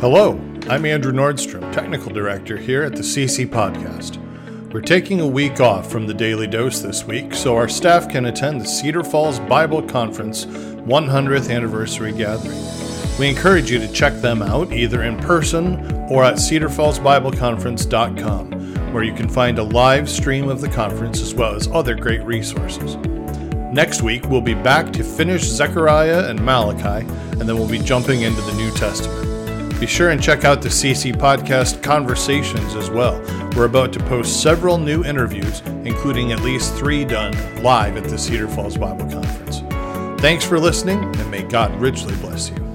Hello, I'm Andrew Nordstrom, Technical Director here at the CC Podcast. We're taking a week off from the Daily Dose this week so our staff can attend the Cedar Falls Bible Conference 100th Anniversary Gathering. We encourage you to check them out either in person or at cedarfallsbibleconference.com, where you can find a live stream of the conference as well as other great resources. Next week, we'll be back to finish Zechariah and Malachi, and then we'll be jumping into the New Testament. Be sure and check out the CC Podcast Conversations as well. We're about to post several new interviews, including at least three done live at the Cedar Falls Bible Conference. Thanks for listening, and may God richly bless you.